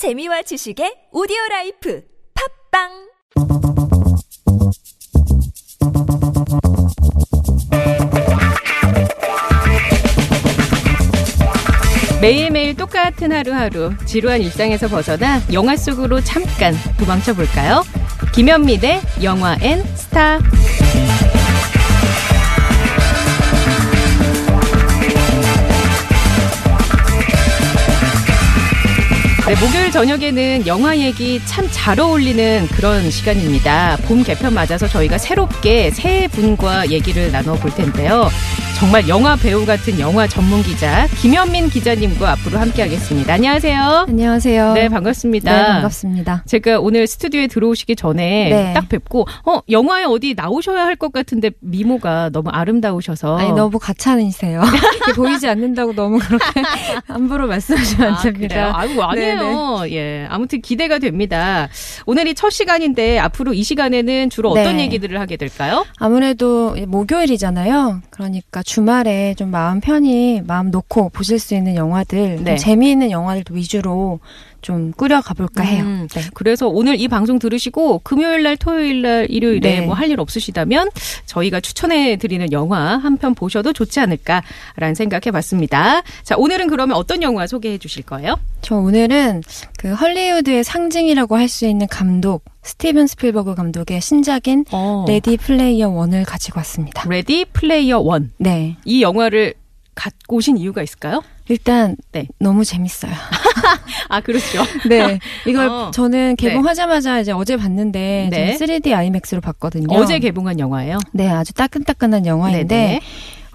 재미와 지식의 오디오 라이프 팟빵 매일매일 똑같은 하루하루 지루한 일상에서 벗어나 영화 속으로 잠깐 도망쳐 볼까요? 김현민의 영화 N스타. 네, 목요일 저녁에는 영화 얘기 참 잘 어울리는 그런 시간입니다. 봄 개편 맞아서 저희가 새롭게 세 분과 얘기를 나눠 볼 텐데요. 정말 영화 배우 같은 영화 전문 기자 김현민 기자님과 앞으로 함께하겠습니다. 안녕하세요. 안녕하세요. 네, 반갑습니다. 네, 반갑습니다. 제가 오늘 스튜디오에 들어오시기 전에 네. 딱 뵙고 어 영화에 어디 나오셔야 할 것 같은데 미모가 너무 아름다우셔서 아니 너무 가찬이세요. 이게 보이지 않는다고 너무 그렇게 함부로 말씀하시면 안 아? 됩니다. 아이고, 아니에요. 예. 아무튼 기대가 됩니다. 오늘이 첫 시간인데 앞으로 이 시간에는 주로 어떤 네. 얘기들을 하게 될까요? 아무래도 목요일이잖아요. 그러니까 주말에 좀 마음 편히 마음 놓고 보실 수 있는 영화들, 좀 네. 재미있는 영화들도 위주로 좀 꾸려가 볼까 해요. 음, 네. 그래서 오늘 이 방송 들으시고 금요일 날, 토요일 날, 일요일에 네. 뭐할 일 없으시다면 저희가 추천해 드리는 영화 한 편 보셔도 좋지 않을까라는 생각해 봤습니다. 자, 오늘은 그러면 어떤 영화 소개해 주실 거예요? 저 오늘은 그 헐리우드의 상징이라고 할 수 있는 감독 스티븐 스필버그 감독의 신작인 어. 레디 플레이어 원을 가지고 왔습니다. 레디 플레이어 원. 네. 이 영화를 갖고 오신 이유가 있을까요? 일단 네. 너무 재밌어요. 아, 그렇죠. 네. 이걸 어. 저는 개봉하자마자 이제 어제 봤는데 네. 저는 3D 아이맥스로 봤거든요. 어제 개봉한 영화예요. 네, 아주 따끈따끈한 영화인데 네네.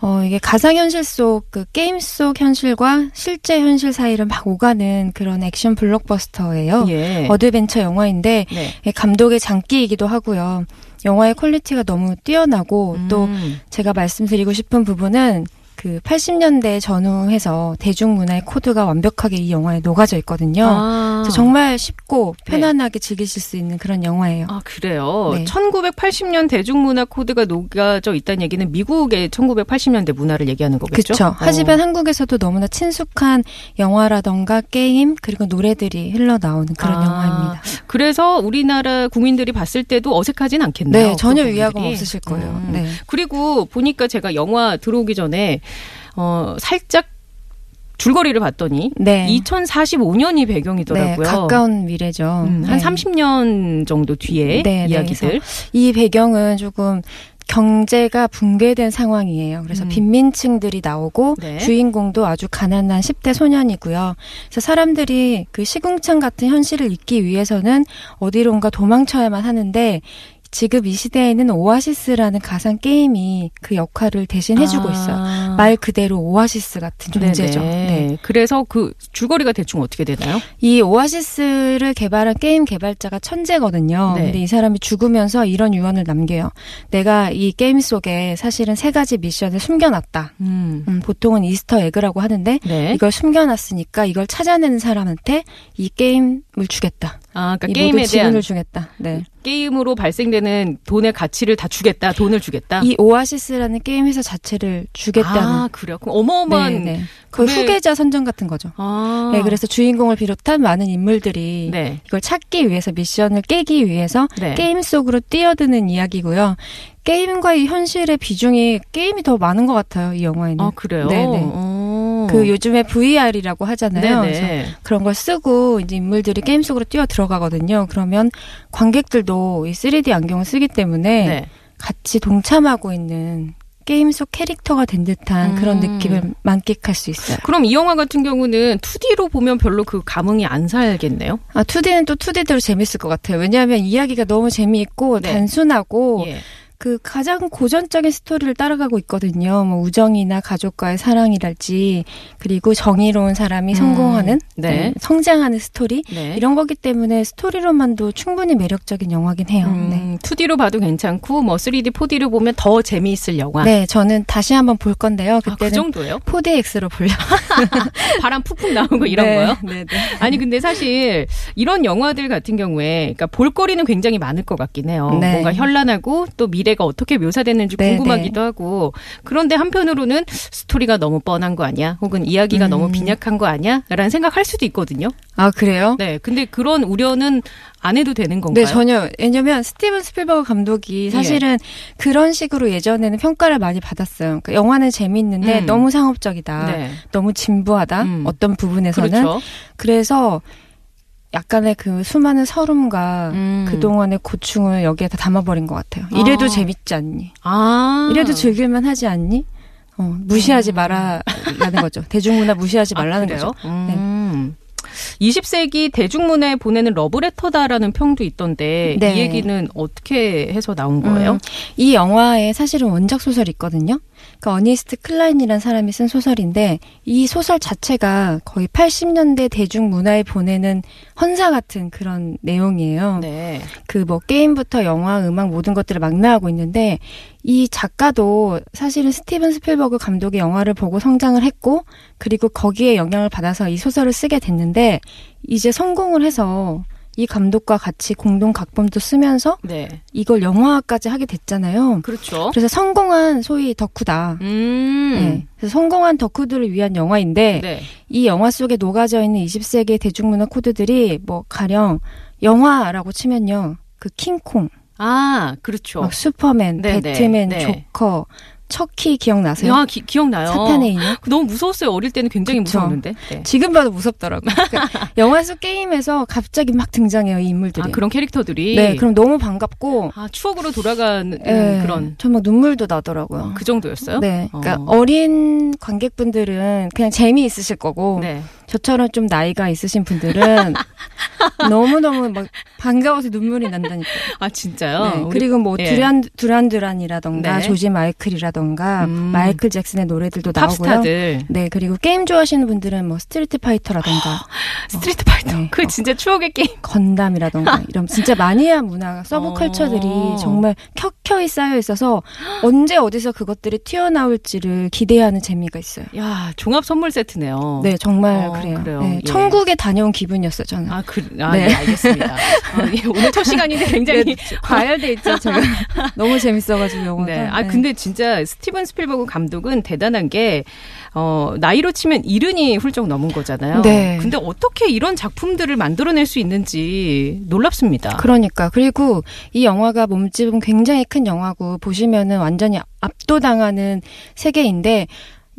어 이게 가상 현실 속 그 게임 속 현실과 실제 현실 사이를 막 오가는 그런 액션 블록버스터예요. 예. 어드벤처 영화인데 네. 예, 감독의 장기이기도 하고요. 영화의 quality가 너무 뛰어나고 또 음. 제가 말씀드리고 싶은 부분은 그 80년대 전후해서 대중문화의 코드가 완벽하게 이 영화에 녹아져 있거든요. 아. 그래서 정말 쉽고 네. 편안하게 즐기실 수 있는 그런 영화예요. 아, 그래요? 네. 1980년 대중문화 코드가 녹아져 있다는 얘기는 미국의 1980년대 문화를 얘기하는 거겠죠? 그렇죠. 어. 하지만 한국에서도 너무나 친숙한 영화라던가 게임 그리고 노래들이 흘러나오는 그런 아, 영화입니다. 그래서 우리나라 국민들이 봤을 때도 어색하진 않겠네요. 네, 전혀 그 위화감. 없으실 거예요. 음. 네. 그리고 보니까 제가 영화 들어오기 전에 어 살짝 줄거리를 봤더니 네. 2045년이 네, 배경이더라고요. 가까운 미래죠. 음, 한 네. 30년 정도 뒤에 네, 네. 이야기들. 이 배경은 조금 경제가 붕괴된 상황이에요. 그래서 음. 빈민층들이 나오고 네. 주인공도 아주 가난한 10대 소년이고요. 그래서 사람들이 그 시궁창 같은 현실을 잊기 위해서는 어디론가 도망쳐야만 하는데 지금 이 시대에는 오아시스라는 가상 게임이 그 역할을 대신 해주고 아. 있어요. 말 그대로 오아시스 같은 존재죠. 네네. 네. 그래서 그 줄거리가 대충 어떻게 되나요? 이 오아시스를 개발한 게임 개발자가 천재거든요. 네. 근데 이 사람이 죽으면서 이런 유언을 남겨요. 내가 이 게임 속에 사실은 세 가지 미션을 숨겨놨다. 음. 음, 보통은 Easter egg라고 하는데 네. 이걸 숨겨놨으니까 이걸 찾아내는 사람한테 이 게임을 주겠다. 아, 그러니까 이 게임에 대한 주겠다. 네. 게임으로 발생되는 돈의 가치를 다 주겠다. 돈을 주겠다. 이 오아시스라는 게임 회사 자체를 주겠다는. 아, 그래요. 그럼 어마어마한 네, 네. 그 금액- 후계자 선정 같은 거죠. 아. 네, 그래서 주인공을 비롯한 많은 인물들이 네. 이걸 찾기 위해서 미션을 깨기 위해서 네. 게임 속으로 뛰어드는 이야기고요. 게임과 이 현실의 비중이 게임이 더 많은 것 같아요. 이 영화에는. 아, 그래요. 네 네. 어. 그 요즘에 VR이라고 하잖아요. 그래서. 그런 걸 쓰고 이제 인물들이 게임 속으로 뛰어 들어가거든요. 그러면 관객들도 이 3D 안경을 쓰기 때문에 네. 같이 동참하고 있는 게임 속 캐릭터가 된 듯한 그런 음. 느낌을 만끽할 수 있어요. 그럼 이 영화 같은 경우는 2D로 보면 별로 그 감흥이 안 살겠네요. 아, 2D는 또 2D대로 재밌을 것 같아요. 왜냐하면 이야기가 너무 재미있고 네. 단순하고 예. 그 가장 고전적인 스토리를 따라가고 있거든요. 뭐 우정이나 가족과의 사랑이랄지 그리고 정의로운 사람이 음, 성공하는 네. 네, 성장하는 스토리 네. 이런 거기 때문에 스토리로만도 충분히 매력적인 영화긴 해요. 네. 음, 2D로 봐도 괜찮고 뭐 3D, 4D로 보면 더 재미있을 영화. 네, 저는 다시 한번 볼 건데요. 아, 그 그때는 정도예요? 4DX로 보려고. 바람 푹푹 나오고 이런 네, 거요? 네, 네. 아니 근데 사실 이런 영화들 같은 경우에 그러니까 볼거리는 굉장히 많을 것 같긴 해요. 네. 뭔가 현란하고 또 미래 가 어떻게 묘사됐는지 네, 궁금하기도 하고 그런데 한편으로는 스토리가 너무 뻔한 거 아니야? 혹은 이야기가 음. 너무 빈약한 거 아니야? 라는 생각할 수도 있거든요. 아 그래요? 네. 근데 그런 우려는 안 해도 되는 건가요? 네, 전혀. 왜냐면 스티븐 스필버그 감독이 사실은 그런 식으로 예전에는 평가를 많이 받았어요. 그러니까 영화는 재미있는데 음. 너무 상업적이다. 네. 너무 진부하다. 음. 어떤 부분에서는. 그렇죠. 그래서 약간의 그 수많은 서름과 음. 그동안의 고충을 여기에 다 담아버린 것 같아요. 이래도 아. 재밌지 않니? 아. 이래도 즐길만 하지 않니? 어, 무시하지 말아라는 거죠. 대중문화 무시하지 말라는 아? 거죠. 네. 음. 20세기 대중문화에 보내는 러브레터다라는 평도 있던데 네. 이 얘기는 어떻게 해서 나온 거예요? 음, 이 영화에 사실은 원작 소설이 있거든요. 그 어니스트 클라인이라는 사람이 쓴 소설인데 이 소설 자체가 거의 80년대 대중문화에 보내는 헌사 같은 그런 내용이에요. 네. 그 뭐 게임부터 영화, 음악 모든 것들을 망라하고 있는데 이 작가도 사실은 스티븐 스필버그 감독의 영화를 보고 성장을 했고 그리고 거기에 영향을 받아서 이 소설을 쓰게 됐는데 이제 성공을 해서 이 감독과 같이 공동 각본도 쓰면서 네. 이걸 영화까지 하게 됐잖아요. 그렇죠. 그래서 성공한 소위 덕후다. 음. 네. 그래서 성공한 덕후들을 위한 영화인데 네. 이 영화 속에 녹아져 있는 20세기의 대중문화 코드들이 뭐 가령 영화라고 치면요. 그 킹콩, 아, 그렇죠. 막 슈퍼맨, 네, 배트맨, 네, 네. 조커, 척키 기억나세요? 야, 기, 기억나요. 사탄의 인형? 너무 무서웠어요. 어릴 때는 굉장히 그쵸. 무서웠는데. 네. 지금 봐도 무섭더라고요. 그러니까 영화 속 게임에서 갑자기 막 등장해요, 이 인물들이. 아, 그런 캐릭터들이 네, 그럼 너무 반갑고 아, 추억으로 돌아가는 예, 그런 정말 눈물도 나더라고요. 그 정도였어요? 네, 그러니까 어. 어. 린 관객분들은 그냥 재미있으실 거고 네. 저처럼 좀 나이가 있으신 분들은 너무너무 막 반가워서 눈물이 난다니까. 아, 진짜요? 네, 우리- 그리고 뭐 예. 듀란 듀란 듀란이라던가 네. 조지 마이클이라던가 음. 마이클 잭슨의 노래들도 나오고요. 팝스타들. 네, 그리고 게임 좋아하시는 분들은 뭐 스트리트 파이터라던가 스트리트 파이터. 네. 그 진짜 추억의 게임. 건담이라던가 이런 진짜 마니아 문화 subculture들이 어. 정말 켜켜이 쌓여 있어서 언제 어디서 그것들이 튀어나올지를 기대하는 재미가 있어요. 야, 종합 선물 세트네요. 네, 정말 어, 그래요. 그래요. 네, 예. 천국에 다녀온 기분이었어요, 저는. 아, 그, 아, 네. 네, 알겠습니다. 아, 예, 오늘 첫 시간인데 굉장히. 네, 과열돼 있죠, 제가. 너무 재밌어가지고 영화가. 네. 아, 근데 진짜 스티븐 스필버그 감독은 대단한 게, 어, 나이로 치면 이른이 훌쩍 넘은 거잖아요. 네. 근데 어떻게 이런 작품들을 만들어낼 수 있는지 놀랍습니다. 그러니까 그리고 이 영화가 몸집은 굉장히 큰 영화고 보시면은 완전히 압도당하는 세계인데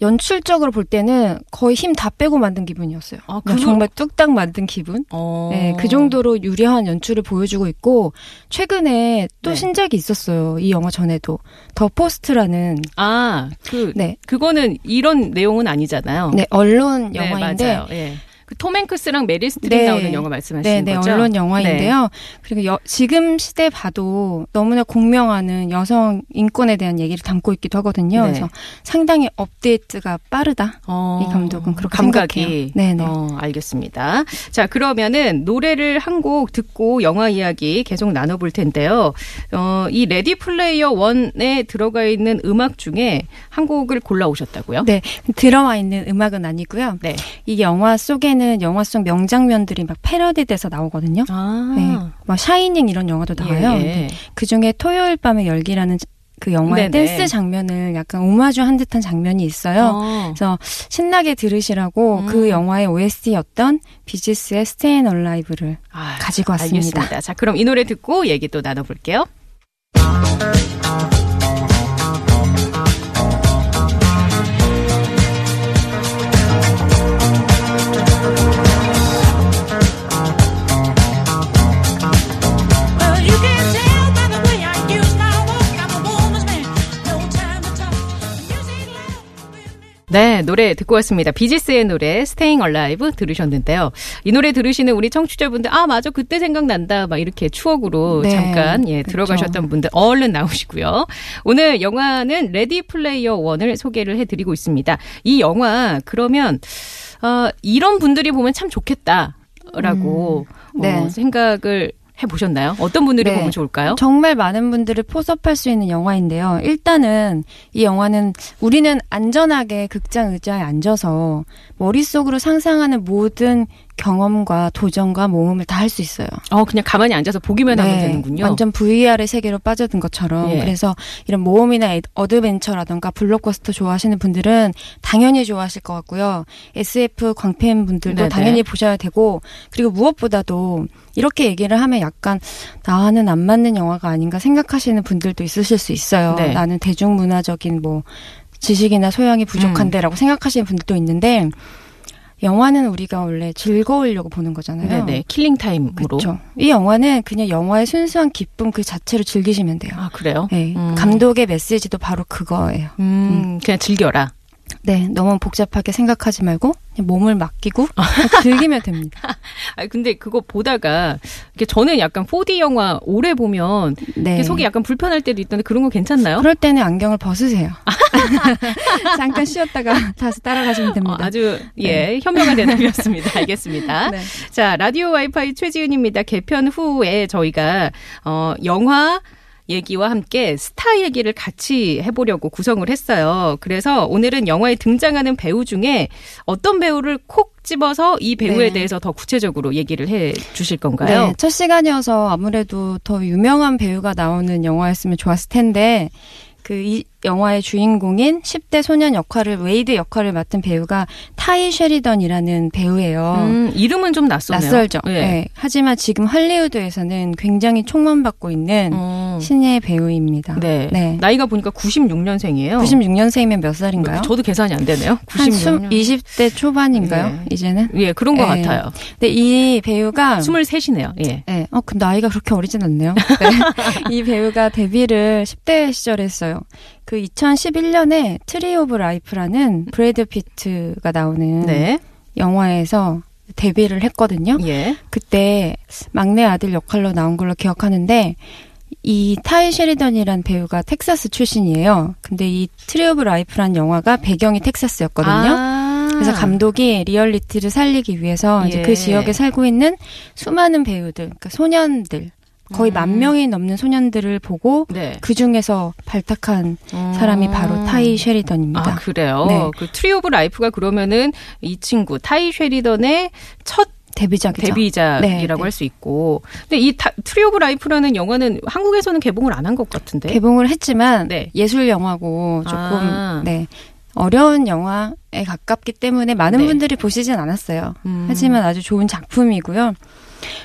연출적으로 볼 때는 거의 힘 다 빼고 만든 기분이었어요. 아, 그거- 정말 뚝딱 만든 기분. 어. 네, 그 정도로 유려한 연출을 보여주고 있고 최근에 또 네. 신작이 있었어요. 이 영화 전에도 더 포스트라는 아, 그, 네, 그거는 이런 내용은 아니잖아요. 네 언론 네, 영화인데 맞아요. 예. 그 톰 행크스랑 메릴 스트립 네. 나오는 영화 말씀하시는 네, 네, 거죠? 언론 영화인데요. 그리고 여- 지금 시대 봐도 너무나 공명하는 여성 인권에 대한 얘기를 담고 있기도 하거든요. 네. 그래서 상당히 업데이트가 빠르다. 어, 이 감독은 그렇게 감각이. 생각해요. 네 네. 어, 알겠습니다. 자, 그러면은 노래를 한 곡 듣고 영화 이야기 계속 나눠볼 텐데요. 어, 이 레디 플레이어 원에 들어가 있는 음악 중에 한 곡을 골라 오셨다고요? 네, 들어와 있는 음악은 아니고요. 네. 이 영화 속에는 영화 속 명장면들이 막 패러디돼서 나오거든요. 아. 네, 막 샤이닝 이런 영화도 나와요. 예, 예. 그 중에 토요일 밤의 열기라는 그 영화의 네네. 댄스 장면을 약간 오마주한 듯한 장면이 있어요. 어. 그래서 신나게 들으시라고 음. 그 영화의 OST였던 비지스의 Alive를 아, 가지고 왔습니다. 알겠습니다. 자, 그럼 이 노래 듣고 얘기 또 나눠볼게요. 네, 노래 듣고 왔습니다. 비지스의 노래 Staying Alive 들으셨는데요. 이 노래 들으시는 우리 청취자분들 아 맞아 그때 생각난다 막 이렇게 추억으로 네, 잠깐 예 그렇죠. 들어가셨던 분들 얼른 나오시고요. 오늘 영화는 레디 플레이어 원을 소개를 해드리고 있습니다. 이 영화 그러면 어, 이런 분들이 보면 참 좋겠다라고 음, 네. 어, 생각을 해보셨나요? 어떤 분들이 네. 보면 좋을까요? 정말 많은 분들을 포섭할 수 있는 영화인데요. 일단은 이 영화는 우리는 안전하게 극장 의자에 앉아서 머릿속으로 상상하는 모든 경험과 도전과 모험을 다 할 수 있어요. 어, 그냥 가만히 앉아서 보기만 하면 네, 되는군요. 완전 VR의 세계로 빠져든 것처럼. 예. 그래서 이런 모험이나 애- 어드벤처라던가 블록버스터 좋아하시는 분들은 당연히 좋아하실 것 같고요. SF 광팬 분들도 네네. 당연히 보셔야 되고, 그리고 무엇보다도 이렇게 얘기를 하면 약간 나와는 안 맞는 영화가 아닌가 생각하시는 분들도 있으실 수 있어요. 네. 나는 대중문화적인 뭐 지식이나 소양이 음. 부족한데라고 생각하시는 분들도 있는데, 영화는 우리가 원래 즐거우려고 보는 거잖아요. 네네. killing time으로. 그렇죠. 이 영화는 그냥 영화의 순수한 기쁨 그 자체로 즐기시면 돼요. 아, 그래요? 네, 음. 감독의 메시지도 바로 그거예요. 음, 그냥 즐겨라. 네, 너무 복잡하게 생각하지 말고 몸을 맡기고 즐기면 됩니다. 아 근데 그거 보다가 이게 저는 약간 4D 영화 오래 보면 네. 속이 약간 불편할 때도 있던데 그런 거 괜찮나요? 그럴 때는 안경을 벗으세요. 잠깐 쉬었다가 다시 따라가시면 어, 됩니다. 아주 예 현명한 대답이었습니다. 알겠습니다. 네. 자 라디오 와이파이 최지은입니다. 개편 후에 저희가 어 영화 얘기와 함께 스타 얘기를 같이 해보려고 구성을 했어요. 그래서 오늘은 영화에 등장하는 배우 중에 어떤 배우를 콕 집어서 이 배우에 네. 대해서 더 구체적으로 얘기를 해 주실 건가요? 네, 첫 시간이어서 아무래도 더 유명한 배우가 나오는 영화였으면 좋았을 텐데 그 이 영화의 주인공인 10대 소년 역할을 웨이드 역할을 맡은 배우가 타이 쉐리던이라는 배우예요. 음, 이름은 좀 낯서네요. 낯설죠. 예. 네. 하지만 지금 할리우드에서는 굉장히 총망받고 있는 어, 신예 배우입니다. 네. 네. 나이가 보니까 96년생이에요. 96년생이면 몇 살인가요? 저도 계산이 안 되네요. 한 96년. 20대 초반인가요? 네. 이제는? 예, 그런 것 네. 같아요. 근데 이 배우가 23이네요. 예. 네. 어, 그 나이가 그렇게 어리진 않네요. 네. 이 배우가 데뷔를 10대 시절에 했어요. 그 2011년에 트리 오브 라이프라는 브래드 피트가 나오는 네. 영화에서 데뷔를 했거든요. 예. 그때 막내 아들 역할로 나온 걸로 기억하는데 이 타이 셰리던이란 배우가 텍사스 출신이에요. 근데 이 트리 오브 라이프란 영화가 배경이 텍사스였거든요. 아. 그래서 감독이 리얼리티를 살리기 위해서 이제 예. 그 지역에 살고 있는 수많은 배우들, 그러니까 소년들, 거의 음. 만 명이 넘는 소년들을 보고 네. 그 중에서 발탁한 사람이 바로 타이 셰리던입니다. 아, 그래요? 네. 그 트리 오브 라이프가 그러면은 이 친구, 타이 쉐리던의 첫 데뷔작이죠. 데뷔작이라고 네, 네. 할수 있고. 근데 이 타, 트리 오브 라이프라는 영화는 한국에서는 개봉을 안 한 것 같은데. 개봉을 했지만 네. 예술 영화고 조금 아. 네 어려운 영화에 가깝기 때문에 많은 네. 분들이 보시진 않았어요. 음. 하지만 아주 좋은 작품이고요.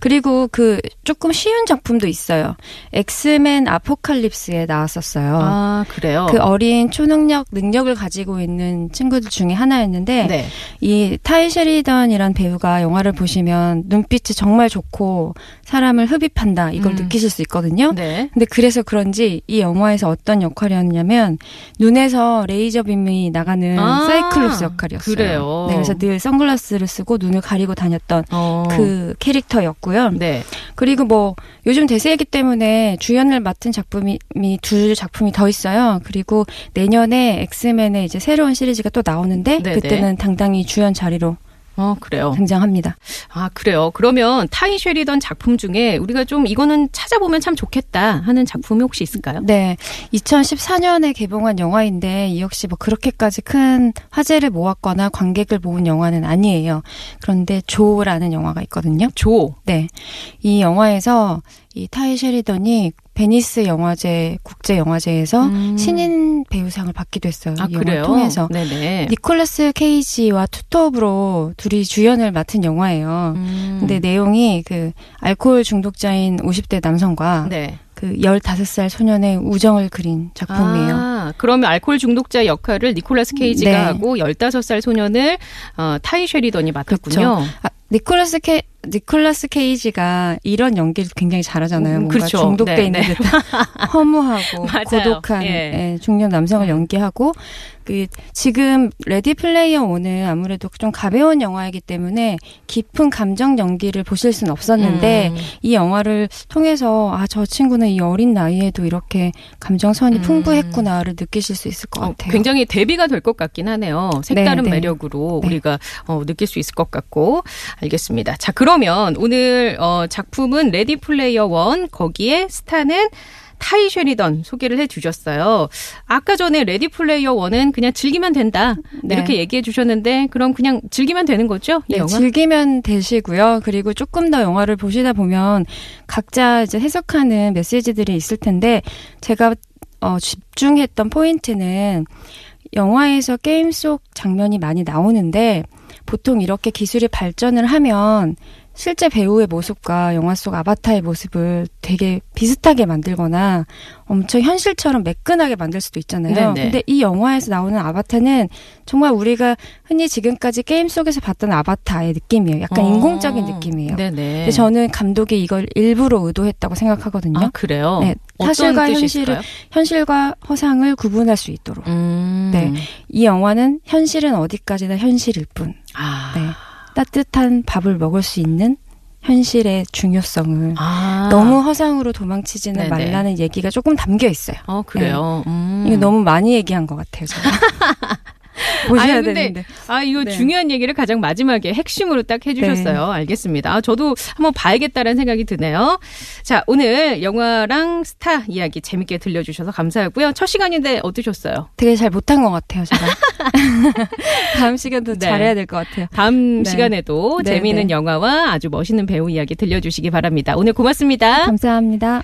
그리고 그 조금 쉬운 작품도 있어요. 엑스맨 아포칼립스에 나왔었어요. 아, 그래요? 그 어린 초능력 능력을 가지고 있는 친구들 중에 하나였는데 네. 이 타이 셰리던이란 배우가 영화를 보시면 눈빛이 정말 좋고 사람을 흡입한다 이걸 음. 느끼실 수 있거든요. 네. 근데 그래서 그런지 이 영화에서 어떤 역할이었냐면 눈에서 레이저 빔이 나가는 아, 사이클롭스 역할이었어요. 그래요? 네, 그래서 늘 선글라스를 쓰고 눈을 가리고 다녔던 어. 그 캐릭터 였고요. 네. 그리고 뭐 요즘 대세이기 때문에 주연을 맡은 작품이 두 작품이 더 있어요. 그리고 내년에 엑스맨의 이제 새로운 시리즈가 또 나오는데 네네. 그때는 당당히 주연 자리로 어, 그래요. 등장합니다. 아, 그래요. 그러면 타이 쉐리던 작품 중에 우리가 좀 이거는 찾아보면 참 좋겠다 하는 작품이 혹시 있을까요? 네. 2014년에 개봉한 영화인데 이 역시 뭐 그렇게까지 큰 화제를 모았거나 관객을 모은 영화는 아니에요. 그런데 조라는 영화가 있거든요. 조. 네. 이 영화에서 이 타이 셰리던이 베니스 영화제 국제 영화제에서 음. 신인 배우상을 받기도 했어요. 아, 이 영화를 그래요? 통해서. 네네. 니콜라스 케이지와 투톱으로 둘이 주연을 맡은 영화예요. 음. 근데 내용이 그 알코올 중독자인 50대 남성과 네. 그 15살 소년의 우정을 그린 작품이에요. 아, 그러면 알코올 중독자 역할을 니콜라스 케이지가 네. 하고 15살 소년을 어, 타이 쉐리던이 맡았군요. 아, 니콜라스 케 니콜라스 케이지가 이런 연기를 굉장히 잘하잖아요. 음, 뭔가 그렇죠. 중독돼 네, 있는 네. 듯한 허무하고. 고독한 예. 예, 중년 남성을 연기하고 그 지금 레디 플레이어 1은 아무래도 좀 가벼운 영화이기 때문에 깊은 감정 연기를 보실 수는 없었는데 음. 이 영화를 통해서 아 저 친구는 이 어린 나이에도 이렇게 감정선이 음. 풍부했구나를 느끼실 수 있을 것 어, 같아요. 굉장히 대비가 될 것 같긴 하네요. 색다른 네, 네. 매력으로 네. 우리가 어, 느낄 수 있을 것 같고 알겠습니다. 자 그러면 오늘 어, 작품은 레디 플레이어 원 거기에 스타는 타이 쉐리던 소개를 해 주셨어요. 아까 전에 레디 플레이어 1은 그냥 즐기면 된다 네. 이렇게 얘기해 주셨는데 그럼 그냥 즐기면 되는 거죠? 이 네, 영화? 즐기면 되시고요. 그리고 조금 더 영화를 보시다 보면 각자 이제 해석하는 메시지들이 있을 텐데 제가 어, 집중했던 포인트는 영화에서 게임 속 장면이 많이 나오는데 보통 이렇게 기술이 발전을 하면 실제 배우의 모습과 영화 속 아바타의 모습을 되게 비슷하게 만들거나 엄청 현실처럼 매끈하게 만들 수도 있잖아요. 네네. 근데 이 영화에서 나오는 아바타는 정말 우리가 흔히 지금까지 게임 속에서 봤던 아바타의 느낌이에요. 약간 어. 인공적인 느낌이에요. 네네. 근데 저는 감독이 이걸 일부러 의도했다고 생각하거든요. 아 그래요? 네, 사실과 현실을? 현실과 허상을 구분할 수 있도록. 음. 네. 이 영화는 현실은 어디까지나 현실일 뿐. 아. 네. 따뜻한 밥을 먹을 수 있는 현실의 중요성을 아. 너무 허상으로 도망치지는 네네. 말라는 얘기가 조금 담겨 있어요. 어 그래요. 음. 이거 너무 많이 얘기한 것 같아요. 제가. 보셔야 아니, 근데 되는데. 아, 이거 네. 중요한 얘기를 가장 마지막에 핵심으로 딱 해주셨어요. 알겠습니다. 아, 저도 한번 봐야겠다라는 생각이 드네요. 자, 오늘 영화랑 스타 이야기 재밌게 들려주셔서 감사하고요. 첫 시간인데 어떠셨어요? 되게 잘 못한 것 같아요, 제가. 다음 시간도 네. 잘해야 될 것 같아요. 다음 네. 시간에도 네, 재미있는 네. 영화와 아주 멋있는 배우 이야기 들려주시기 바랍니다. 오늘 고맙습니다. 감사합니다.